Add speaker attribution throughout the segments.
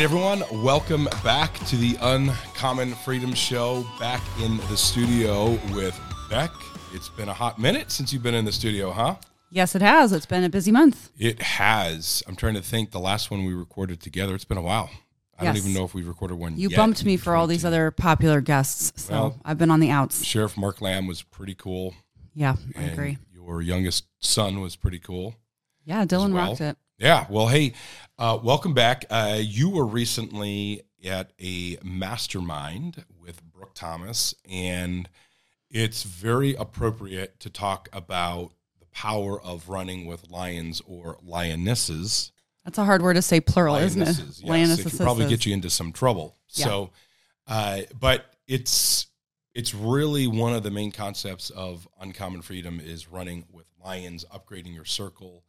Speaker 1: right, everyone, welcome back to the Uncommon Freedom Show. Back in the studio with Bek. It's been a hot minute since you've been in the studio, huh?
Speaker 2: Yes, it has. It's been a busy month.
Speaker 1: It has. I'm trying to think. The last one we recorded together, it's been a while. I don't even know if we recorded one.
Speaker 2: You bumped me for all these other popular guests, so
Speaker 1: Well-
Speaker 2: I've been on the outs.
Speaker 1: Sheriff Mark Lamb was pretty cool.
Speaker 2: Yeah, I
Speaker 1: and
Speaker 2: agree.
Speaker 1: Your youngest son was pretty cool.
Speaker 2: Yeah, Dylan
Speaker 1: well.
Speaker 2: rocked it.
Speaker 1: Yeah. Well, hey, uh, welcome back. Uh, you were recently at a mastermind with Brooke Thomas, and it's very appropriate to talk about the power of running with lions or lionesses.
Speaker 2: That's a hard word to say plural, isn't it?
Speaker 1: Lionesses, yes. It could probably get you into some trouble.
Speaker 2: Yeah.
Speaker 1: So, uh, but it's it's really one of the main concepts of uncommon freedom is running with lions, upgrading your circle,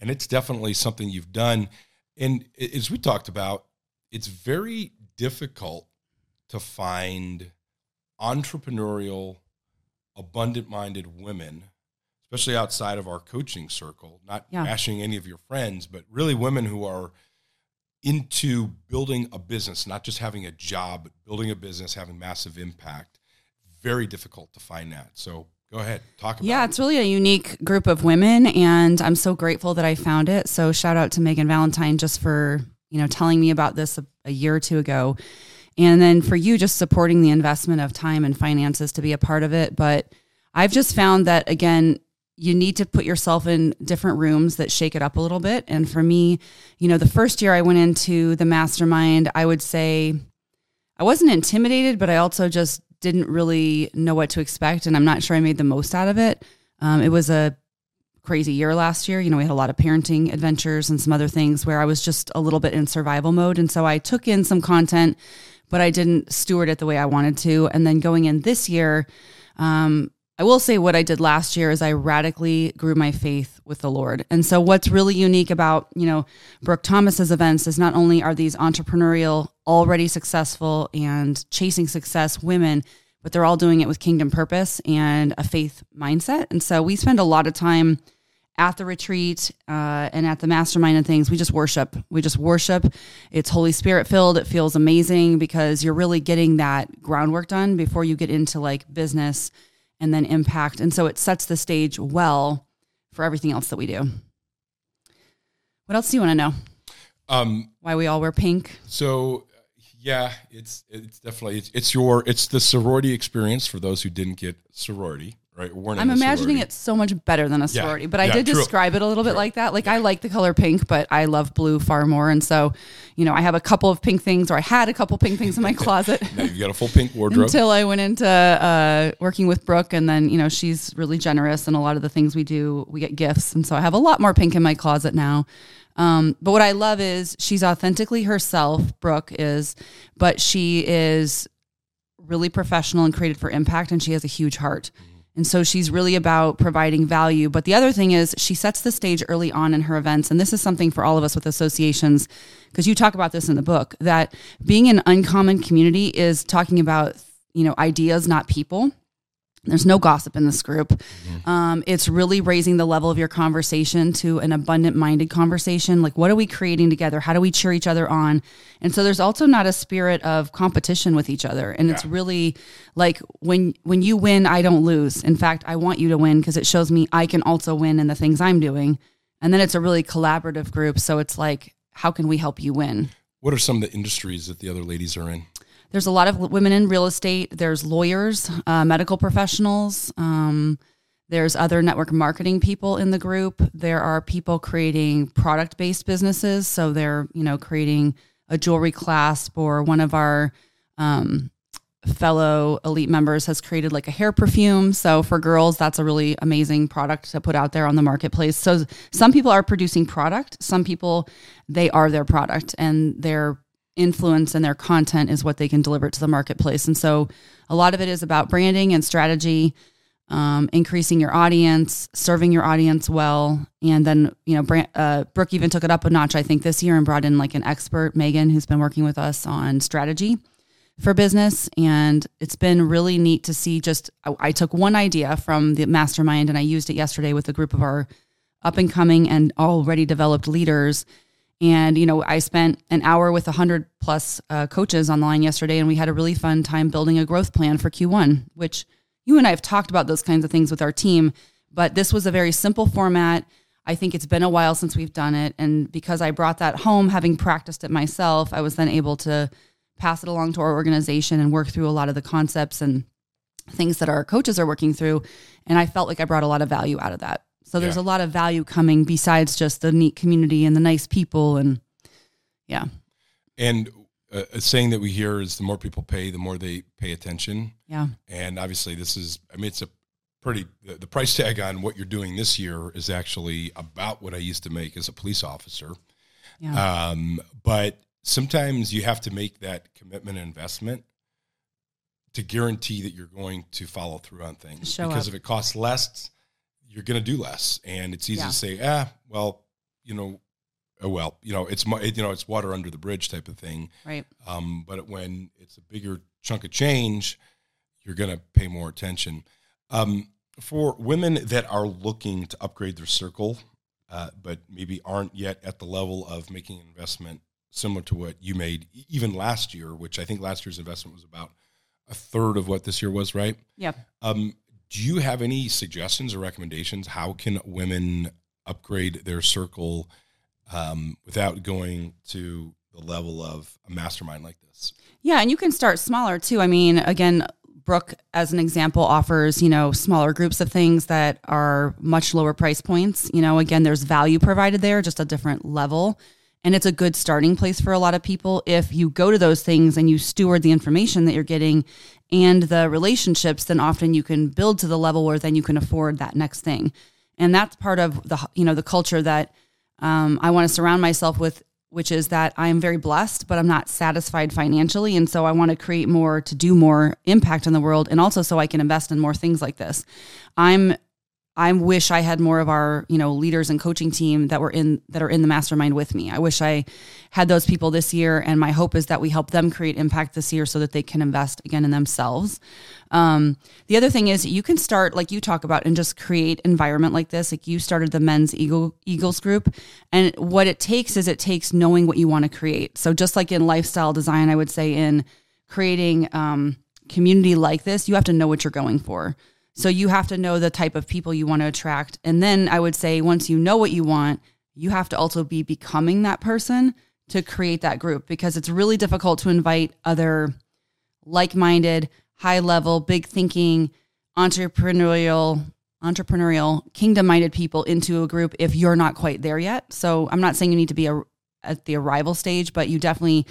Speaker 1: and it's definitely something you've done. And as we talked about, it's very difficult to find entrepreneurial, abundant-minded women especially outside of our coaching circle, not
Speaker 2: Yeah.
Speaker 1: bashing any of your friends, but really women who are into building a business, not just having a job, but building a business, having massive impact. Very difficult to find that. So go ahead, talk about
Speaker 2: Yeah,
Speaker 1: it.
Speaker 2: it's really a unique group of women, and I'm so grateful that I found it. So shout out to Megan Valentine just for you know telling me about this a, a year or two ago, and then for you just supporting the investment of time and finances to be a part of it. But I've just found that again, you need to put yourself in different rooms that shake it up a little bit. And for me, you know, the first year I went into the mastermind, I would say I wasn't intimidated, but I also just didn't really know what to expect. And I'm not sure I made the most out of it. Um, it was a crazy year last year. You know, we had a lot of parenting adventures and some other things where I was just a little bit in survival mode. And so I took in some content, but I didn't steward it the way I wanted to. And then going in this year, um, I will say what I did last year is I radically grew my faith with the Lord. And so what's really unique about, you know, Brooke Thomas's events is not only are these entrepreneurial, already successful and chasing success women, but they're all doing it with kingdom purpose and a faith mindset. And so we spend a lot of time at the retreat uh, and at the mastermind and things, we just worship. We just worship. It's Holy Spirit filled. It feels amazing because you're really getting that groundwork done before you get into like business and then impact. And so it sets the stage well for everything else that we do. What else do you want to know?
Speaker 1: Um,
Speaker 2: Why we all wear pink?
Speaker 1: so yeah, it's it's definitely it's, it's your it's the sorority experience for those who didn't get sorority, right?
Speaker 2: I'm imagining it so much better than a
Speaker 1: Yeah.
Speaker 2: sorority, but I
Speaker 1: Yeah,
Speaker 2: did
Speaker 1: true.
Speaker 2: describe it a little bit like that. Like I like the color pink, but I love blue far more. And so, you know, I have a couple of pink things, or I had a couple pink things in my closet
Speaker 1: Now you've got a full pink wardrobe.
Speaker 2: until I went into uh, working with Brooke, and then you know she's really generous, and a lot of the things we do, we get gifts, and so I have a lot more pink in my closet now. Um, but what I love is she's authentically herself. Brooke is, but she is really professional and created for impact, and she has a huge heart. And so she's really about providing value. But the other thing is, she sets the stage early on in her events. And this is something for all of us with associations, because you talk about this in the book that being an uncommon community is talking about, you know, ideas, not people. There's no gossip in this group. Um, it's really raising the level of your conversation to an abundant minded conversation. Like, what are we creating together? How do we cheer each other on? And so there's also not a spirit of competition with each other. And it's really like when when you win, I don't lose. In fact, I want you to win because it shows me I can also win in the things I'm doing. And then it's a really collaborative group. So it's like, how can we help you win?
Speaker 1: What are some of the industries that the other ladies are in?
Speaker 2: There's a lot of women in real estate. There's lawyers, uh, medical professionals. Um, there's other network marketing people in the group. There are people creating product based businesses. So they're, you know, creating a jewelry clasp or one of our um, fellow elite members has created like a hair perfume. So for girls, that's a really amazing product to put out there on the marketplace. So some people are producing product. Some people, they are their product and their influence and their content is what they can deliver to the marketplace. And so a lot of it is about branding and strategy, um, increasing your audience, serving your audience well. And then, you know, Brand, uh, Brooke even took it up a notch, I think, this year and brought in like an expert, Megan, who's been working with us on strategy for business. And it's been really neat to see just, I, I took one idea from the mastermind and I used it yesterday with a group of our up and coming and already developed leaders. And, you know, I spent an hour with 100 plus uh, coaches online yesterday, and we had a really fun time building a growth plan for Q1, which you and I have talked about those kinds of things with our team. But this was a very simple format. I think it's been a while since we've done it. And because I brought that home, having practiced it myself, I was then able to pass it along to our organization and work through a lot of the concepts and things that our coaches are working through. And I felt like I brought a lot of value out of that. So there's
Speaker 1: Yeah.
Speaker 2: a lot of value coming besides just the neat community and the nice people. And yeah,
Speaker 1: And uh, a saying that we hear is the more people pay, the more they pay attention.
Speaker 2: yeah,
Speaker 1: And obviously, this is, I mean, it's a pretty, the, the price tag on what you're doing this year is actually about what I used to make as a police officer.
Speaker 2: yeah.
Speaker 1: Um, but sometimes you have to make that commitment and investment to guarantee that you're going to follow through on things.
Speaker 2: Show
Speaker 1: because
Speaker 2: up.
Speaker 1: if it costs less, you're going to do less. And it's easy
Speaker 2: Yeah.
Speaker 1: to say, ah, well, you know, oh well, you know, it's you know, it's water under the bridge type of thing.
Speaker 2: right.
Speaker 1: Um, but when it's a bigger chunk of change, you're going to pay more attention. Um, for women that are looking to upgrade their circle, uh, but maybe aren't yet at the level of making an investment similar to what you made even last year, which I think last year's investment was about a third of what this year was, right?
Speaker 2: Yeah.
Speaker 1: Um, do you have any suggestions or recommendations? How can women upgrade their circle um, without going to the level of a mastermind like this?
Speaker 2: Yeah, and you can start smaller too. I mean, again, Brooke, as an example, offers you know smaller groups of things that are much lower price points. You know, again, there's value provided there, just a different level, and it's a good starting place for a lot of people. If you go to those things and you steward the information that you're getting and the relationships, then often you can build to the level where then you can afford that next thing, and that's part of the you know the culture that um, I want to surround myself with which is that I am very blessed, but I'm not satisfied financially. And so I want to create more to do more impact in the world and also so I can invest in more things like this. I'm I wish I had more of our, you know, leaders and coaching team that were in that are in the mastermind with me. I wish I had those people this year and my hope is that we help them create impact this year so that they can invest again in themselves. Um, the other thing is you can start like you talk about and just create environment like this. Like you started the men's Eagle Eagles group, and what it takes is it takes knowing what you want to create. So just like in lifestyle design, I would say in creating um, community like this, you have to know what you're going for. So you have to know the type of people you want to attract, and then I would say once you know what you want, you have to also be becoming that person to create that group because it's really difficult to invite other like-minded, high-level, big thinking, entrepreneurial entrepreneurial kingdom-minded people into a group if you're not quite there yet. So I'm not saying you need to be a, at the arrival stage, but you definitely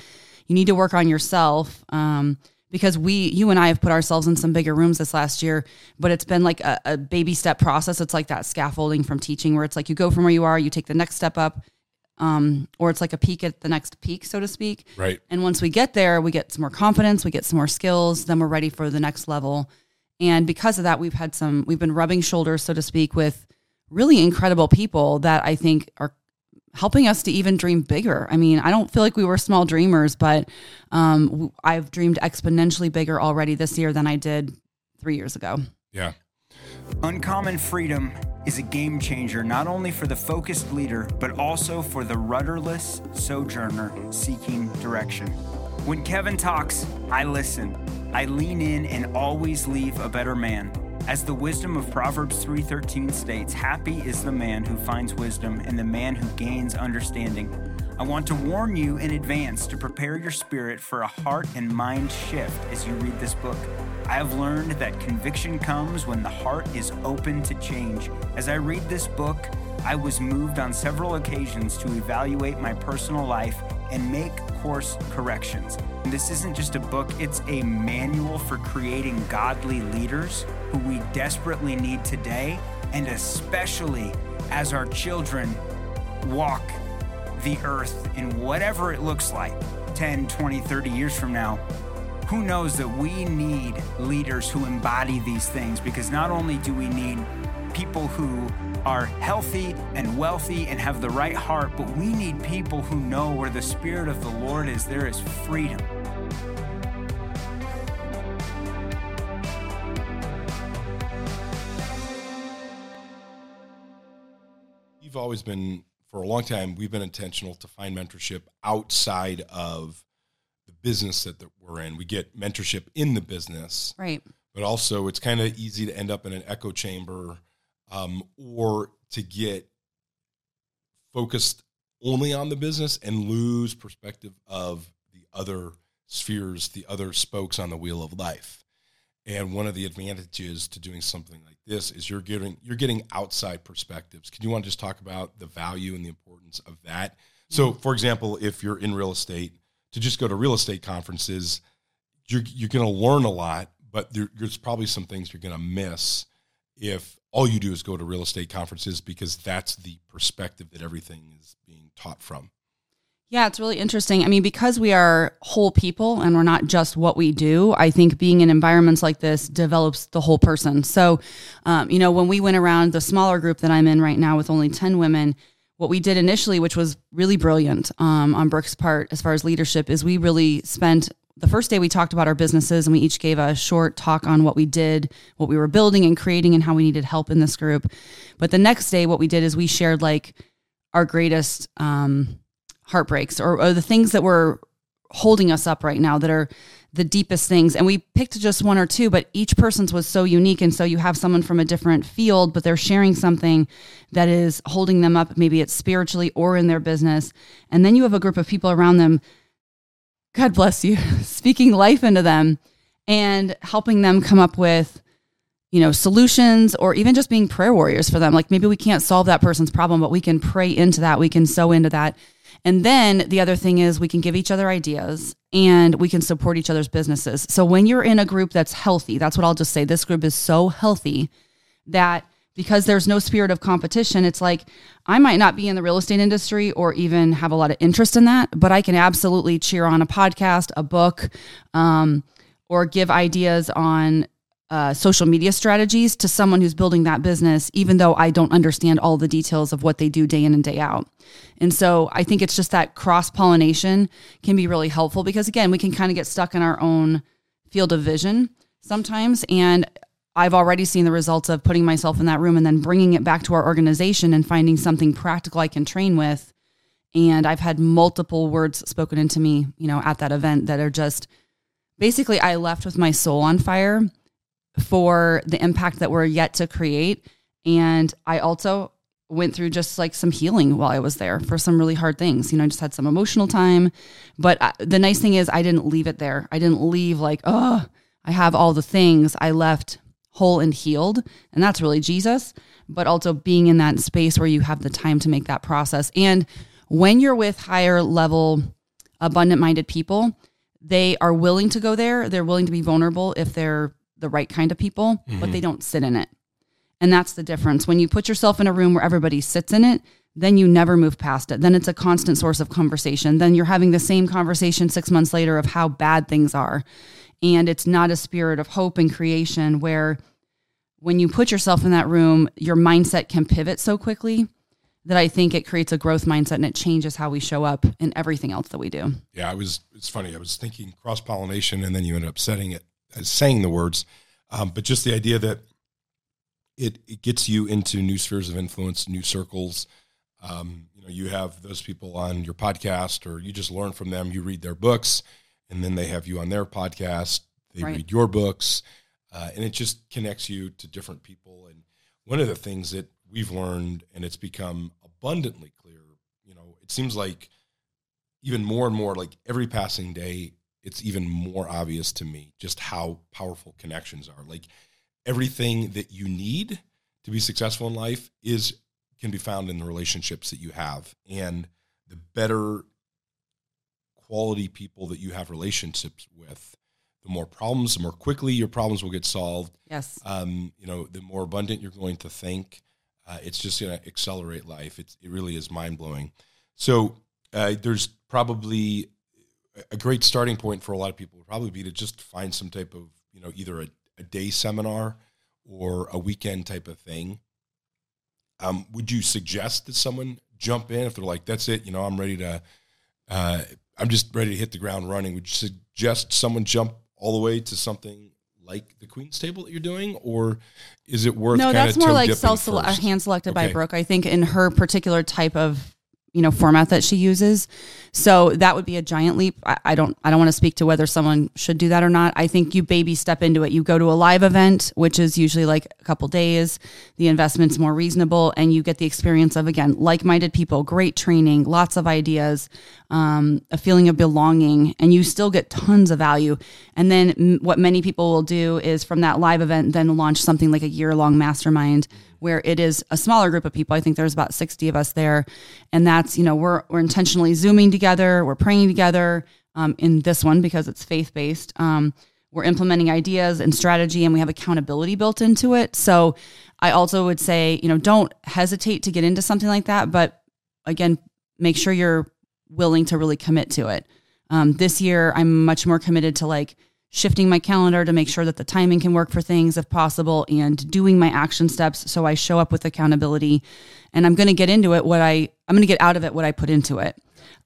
Speaker 2: you need to work on yourself um, because we you and I have put ourselves in some bigger rooms this last year, but it's been like a, a baby step process. It's like that scaffolding from teaching where it's like you go from where you are, you take the next step up, um, or it's like a peak at the next peak, so to speak.
Speaker 1: Right.
Speaker 2: And once we get there, we get some more confidence, we get some more skills, then we're ready for the next level. And because of that, we've had some, we've been rubbing shoulders, so to speak, with really incredible people that I think are helping us to even dream bigger. I mean, I don't feel like we were small dreamers, but um, w- I've dreamed exponentially bigger already this year than I did three years ago.
Speaker 1: Yeah.
Speaker 3: Uncommon freedom is a game changer not only for the focused leader, but also for the rudderless sojourner seeking direction. When Kevin talks, I listen. I lean in and always leave a better man. As the wisdom of Proverbs 3:13 states, happy is the man who finds wisdom and the man who gains understanding. I want to warn you in advance to prepare your spirit for a heart and mind shift as you read this book. I have learned that conviction comes when the heart is open to change. As I read this book, I was moved on several occasions to evaluate my personal life and make course corrections. This isn't just a book, it's a manual for creating godly leaders who we desperately need today, and especially as our children walk the earth in whatever it looks like 10, 20, 30 years from now. Who knows that we need leaders who embody these things because not only do we need people who are healthy and wealthy and have the right heart, but we need people who know where the Spirit of the Lord is, there is freedom.
Speaker 1: You've always been for a long time, we've been intentional to find mentorship outside of the business that, that we're in. We get mentorship in the business,
Speaker 2: Right.
Speaker 1: but also it's kind of easy to end up in an echo chamber um, or to get focused only on the business and lose perspective of the other spheres, the other spokes on the wheel of life. And one of the advantages to doing something like this is you're getting you're getting outside perspectives. Can you want to just talk about the value and the importance of that? So, for example, if you're in real estate, to just go to real estate conferences, you're you're going to learn a lot, but there, there's probably some things you're going to miss if all you do is go to real estate conferences because that's the perspective that everything is being taught from.
Speaker 2: Yeah, it's really interesting. I mean, because we are whole people and we're not just what we do, I think being in environments like this develops the whole person. So, um, you know, when we went around the smaller group that I'm in right now with only 10 women, what we did initially, which was really brilliant um, on Brooke's part as far as leadership, is we really spent the first day we talked about our businesses and we each gave a short talk on what we did, what we were building and creating, and how we needed help in this group. But the next day, what we did is we shared like our greatest um, heartbreaks or, or the things that were holding us up right now that are the deepest things. And we picked just one or two, but each person's was so unique. And so you have someone from a different field, but they're sharing something that is holding them up. Maybe it's spiritually or in their business. And then you have a group of people around them, God bless you, speaking life into them and helping them come up with you know solutions or even just being prayer warriors for them like maybe we can't solve that person's problem but we can pray into that we can sow into that and then the other thing is we can give each other ideas and we can support each other's businesses. So when you're in a group that's healthy, that's what I'll just say. This group is so healthy that because there's no spirit of competition, it's like I might not be in the real estate industry or even have a lot of interest in that, but I can absolutely cheer on a podcast, a book, um, or give ideas on uh, social media strategies to someone who's building that business, even though I don't understand all the details of what they do day in and day out. And so I think it's just that cross pollination can be really helpful because, again, we can kind of get stuck in our own field of vision sometimes. And I've already seen the results of putting myself in that room and then bringing it back to our organization and finding something practical I can train with. And I've had multiple words spoken into me, you know, at that event that are just basically I left with my soul on fire for the impact that we're yet to create. And I also went through just like some healing while I was there for some really hard things. You know, I just had some emotional time. But I, the nice thing is, I didn't leave it there. I didn't leave like, oh, I have all the things. I left whole and healed. And that's really Jesus, but also being in that space where you have the time to make that process. And when you're with higher level, abundant minded people, they are willing to go there. They're willing to be vulnerable if they're the right kind of people, mm-hmm. but they don't sit in it. And that's the difference. When you put yourself in a room where everybody sits in it, then you never move past it. Then it's a constant source of conversation. Then you're having the same conversation six months later of how bad things are. And it's not a spirit of hope and creation where when you put yourself in that room, your mindset can pivot so quickly that I think it creates a growth mindset and it changes how we show up in everything else that we do.
Speaker 1: Yeah, I was. It's funny. I was thinking cross pollination, and then you ended up setting it as saying the words, um, but just the idea that it it gets you into new spheres of influence, new circles. Um, you know, you have those people on your podcast, or you just learn from them. You read their books, and then they have you on their podcast. They right. read your books, uh, and it just connects you to different people. And one of the things that we've learned, and it's become abundantly clear, you know, it seems like even more and more, like every passing day, it's even more obvious to me just how powerful connections are. Like everything that you need to be successful in life is can be found in the relationships that you have and the better quality people that you have relationships with the more problems the more quickly your problems will get solved.
Speaker 2: Yes.
Speaker 1: Um, you know the more abundant you're going to think uh, it's just going to accelerate life. It's, it really is mind-blowing. So uh, there's probably a great starting point for a lot of people would probably be to just find some type of you know either a, a day seminar or a weekend type of thing. Um, would you suggest that someone jump in if they're like that's it you know i'm ready to uh, i'm just ready to hit the ground running. Would you suggest someone jump all the way to something like the queen's table that you're doing or is it worth
Speaker 2: no that's more like self hand selected okay. by brooke. I think in her particular type of you know format that she uses. So that would be a giant leap. I, I don't i don't want to speak to whether someone should do that or not. I think you baby step into it. You go to a live event which is usually like a couple days. The investment's more reasonable and you get the experience of again like-minded people great training lots of ideas um, a feeling of belonging and you still get tons of value. And then m- what many people will do is from that live event then launch something like a year-long mastermind where it is a smaller group of people. I think there's about 60 of us there. And that's, you know, we're, we're intentionally Zooming together, we're praying together um, in this one because it's faith based. Um, we're implementing ideas and strategy and we have accountability built into it. So I also would say, you know, don't hesitate to get into something like that. But again, make sure you're willing to really commit to it. Um, this year, I'm much more committed to like, shifting my calendar to make sure that the timing can work for things if possible and doing my action steps so I show up with accountability and I'm going to get into it what I I'm going to get out of it what I put into it.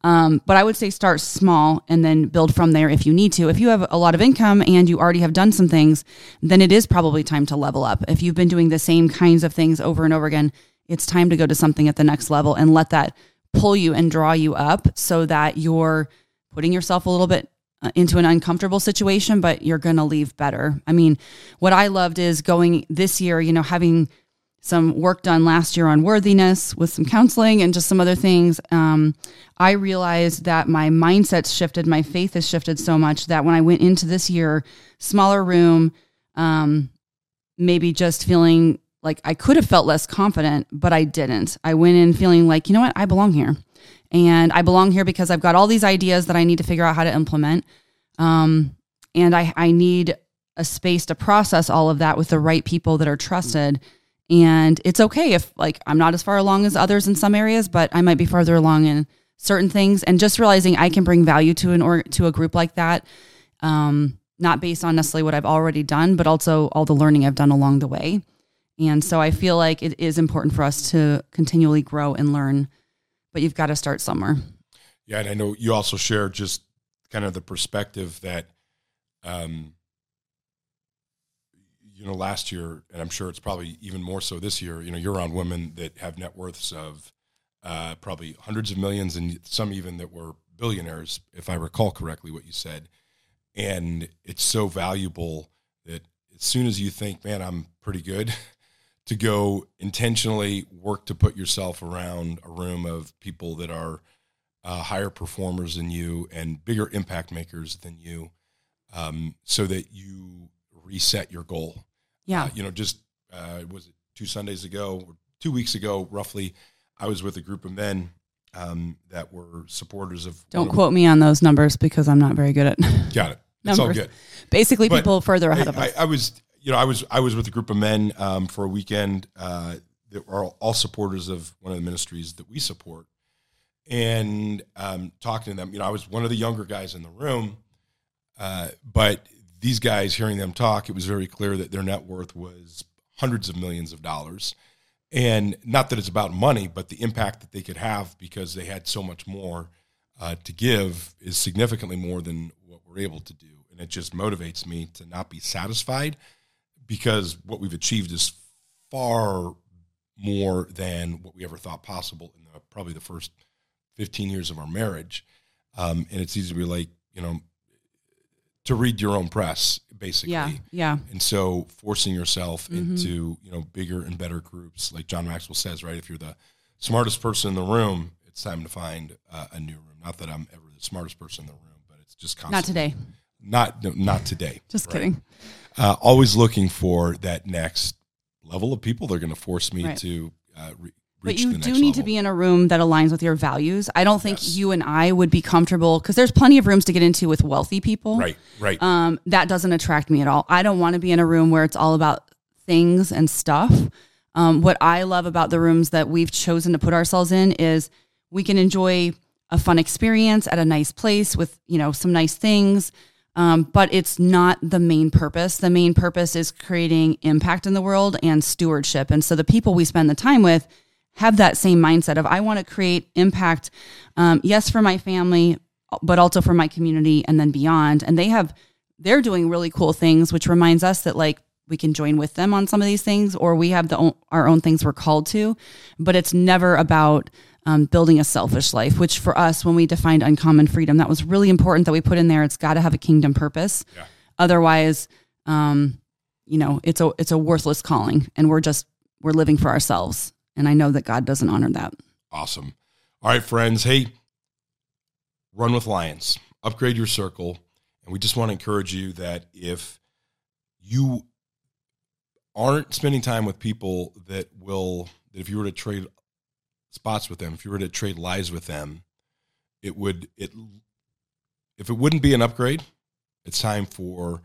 Speaker 2: Um, but I would say start small and then build from there if you need to. If you have a lot of income and you already have done some things, then it is probably time to level up. If you've been doing the same kinds of things over and over again, it's time to go to something at the next level and let that pull you and draw you up so that you're putting yourself a little bit into an uncomfortable situation, but you're going to leave better. I mean, what I loved is going this year, you know, having some work done last year on worthiness with some counseling and just some other things. Um, I realized that my mindset's shifted, my faith has shifted so much that when I went into this year, smaller room, um, maybe just feeling like I could have felt less confident, but I didn't. I went in feeling like, you know what, I belong here and I belong here because I've got all these ideas that I need to figure out how to implement. Um, and I, I need a space to process all of that with the right people that are trusted. And it's okay if like I'm not as far along as others in some areas, but I might be farther along in certain things. And just realizing I can bring value to an or to a group like that, um, not based on necessarily what I've already done, but also all the learning I've done along the way. And so I feel like it is important for us to continually grow and learn but you've got to start somewhere.
Speaker 1: Yeah, and I know you also share just kind of the perspective that, um, you know, last year, and I'm sure it's probably even more so this year. You know, you're around women that have net worths of uh, probably hundreds of millions, and some even that were billionaires, if I recall correctly what you said. And it's so valuable that as soon as you think, man, I'm pretty good, to go intentionally work to put yourself around a room of people that are uh, higher performers than you and bigger impact makers than you, um, so that you reset your goal.
Speaker 2: Yeah,
Speaker 1: uh, you know, just uh, was it two Sundays ago, two weeks ago, roughly? I was with a group of men um, that were supporters of.
Speaker 2: Don't quote me on those numbers because I'm not very good at.
Speaker 1: Got it. It's all good.
Speaker 2: Basically, but people further ahead
Speaker 1: I,
Speaker 2: of us.
Speaker 1: I, I was you know, I was I was with a group of men um, for a weekend uh, that were all, supporters of one of the ministries that we support, and um, talking to them. You know, I was one of the younger guys in the room, uh, but these guys, hearing them talk, it was very clear that their net worth was hundreds of millions of dollars. And not that it's about money, but the impact that they could have because they had so much more uh, to give is significantly more than what we're able to do. And it just motivates me to not be satisfied, because what we've achieved is far more than what we ever thought possible in the, probably the first 15 years of our marriage. Um, and it's easy to be like, you know, to read your own press, basically.
Speaker 2: Yeah. Yeah.
Speaker 1: And so forcing yourself mm-hmm. into, you know, bigger and better groups, like John Maxwell says, right? If you're the smartest person in the room, it's time to find uh, a new room. Not that I'm ever the smartest person in the room, but it's just
Speaker 2: constant. Not today.
Speaker 1: Not, no, not today.
Speaker 2: just right? kidding
Speaker 1: uh, always looking for that next level of people. They're going to force me right. to uh, re-
Speaker 2: but you do need level. to be in a room that aligns with your values. I don't think yes. you and I would be comfortable because there's plenty of rooms to get into with wealthy people.
Speaker 1: Right, right.
Speaker 2: Um, that doesn't attract me at all. I don't want to be in a room where it's all about things and stuff. Um, what I love about the rooms that we've chosen to put ourselves in is we can enjoy a fun experience at a nice place with you know some nice things um, but it's not the main purpose. The main purpose is creating impact in the world and stewardship. And so the people we spend the time with have that same mindset of I want to create impact, um, yes, for my family, but also for my community and then beyond. And they have they're doing really cool things, which reminds us that like we can join with them on some of these things, or we have the our own things we're called to. But it's never about um, building a selfish life. Which for us, when we defined uncommon freedom, that was really important that we put in there. It's got to have a kingdom purpose. Yeah. Otherwise, um, you know, it's a it's a worthless calling, and we're just we're living for ourselves. And I know that God doesn't honor that.
Speaker 1: Awesome. All right, friends. Hey, run with lions. Upgrade your circle, and we just want to encourage you that if you aren't spending time with people that will that if you were to trade spots with them, if you were to trade lives with them, it would it if it wouldn't be an upgrade, it's time for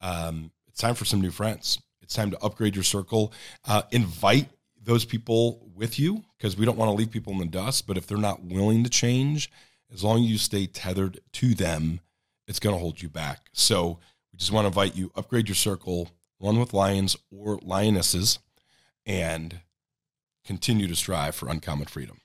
Speaker 1: um, it's time for some new friends. It's time to upgrade your circle. Uh, invite those people with you because we don't want to leave people in the dust. But if they're not willing to change, as long as you stay tethered to them, it's going to hold you back. So we just want to invite you upgrade your circle, run with lions or lionesses, and continue to strive for uncommon freedom.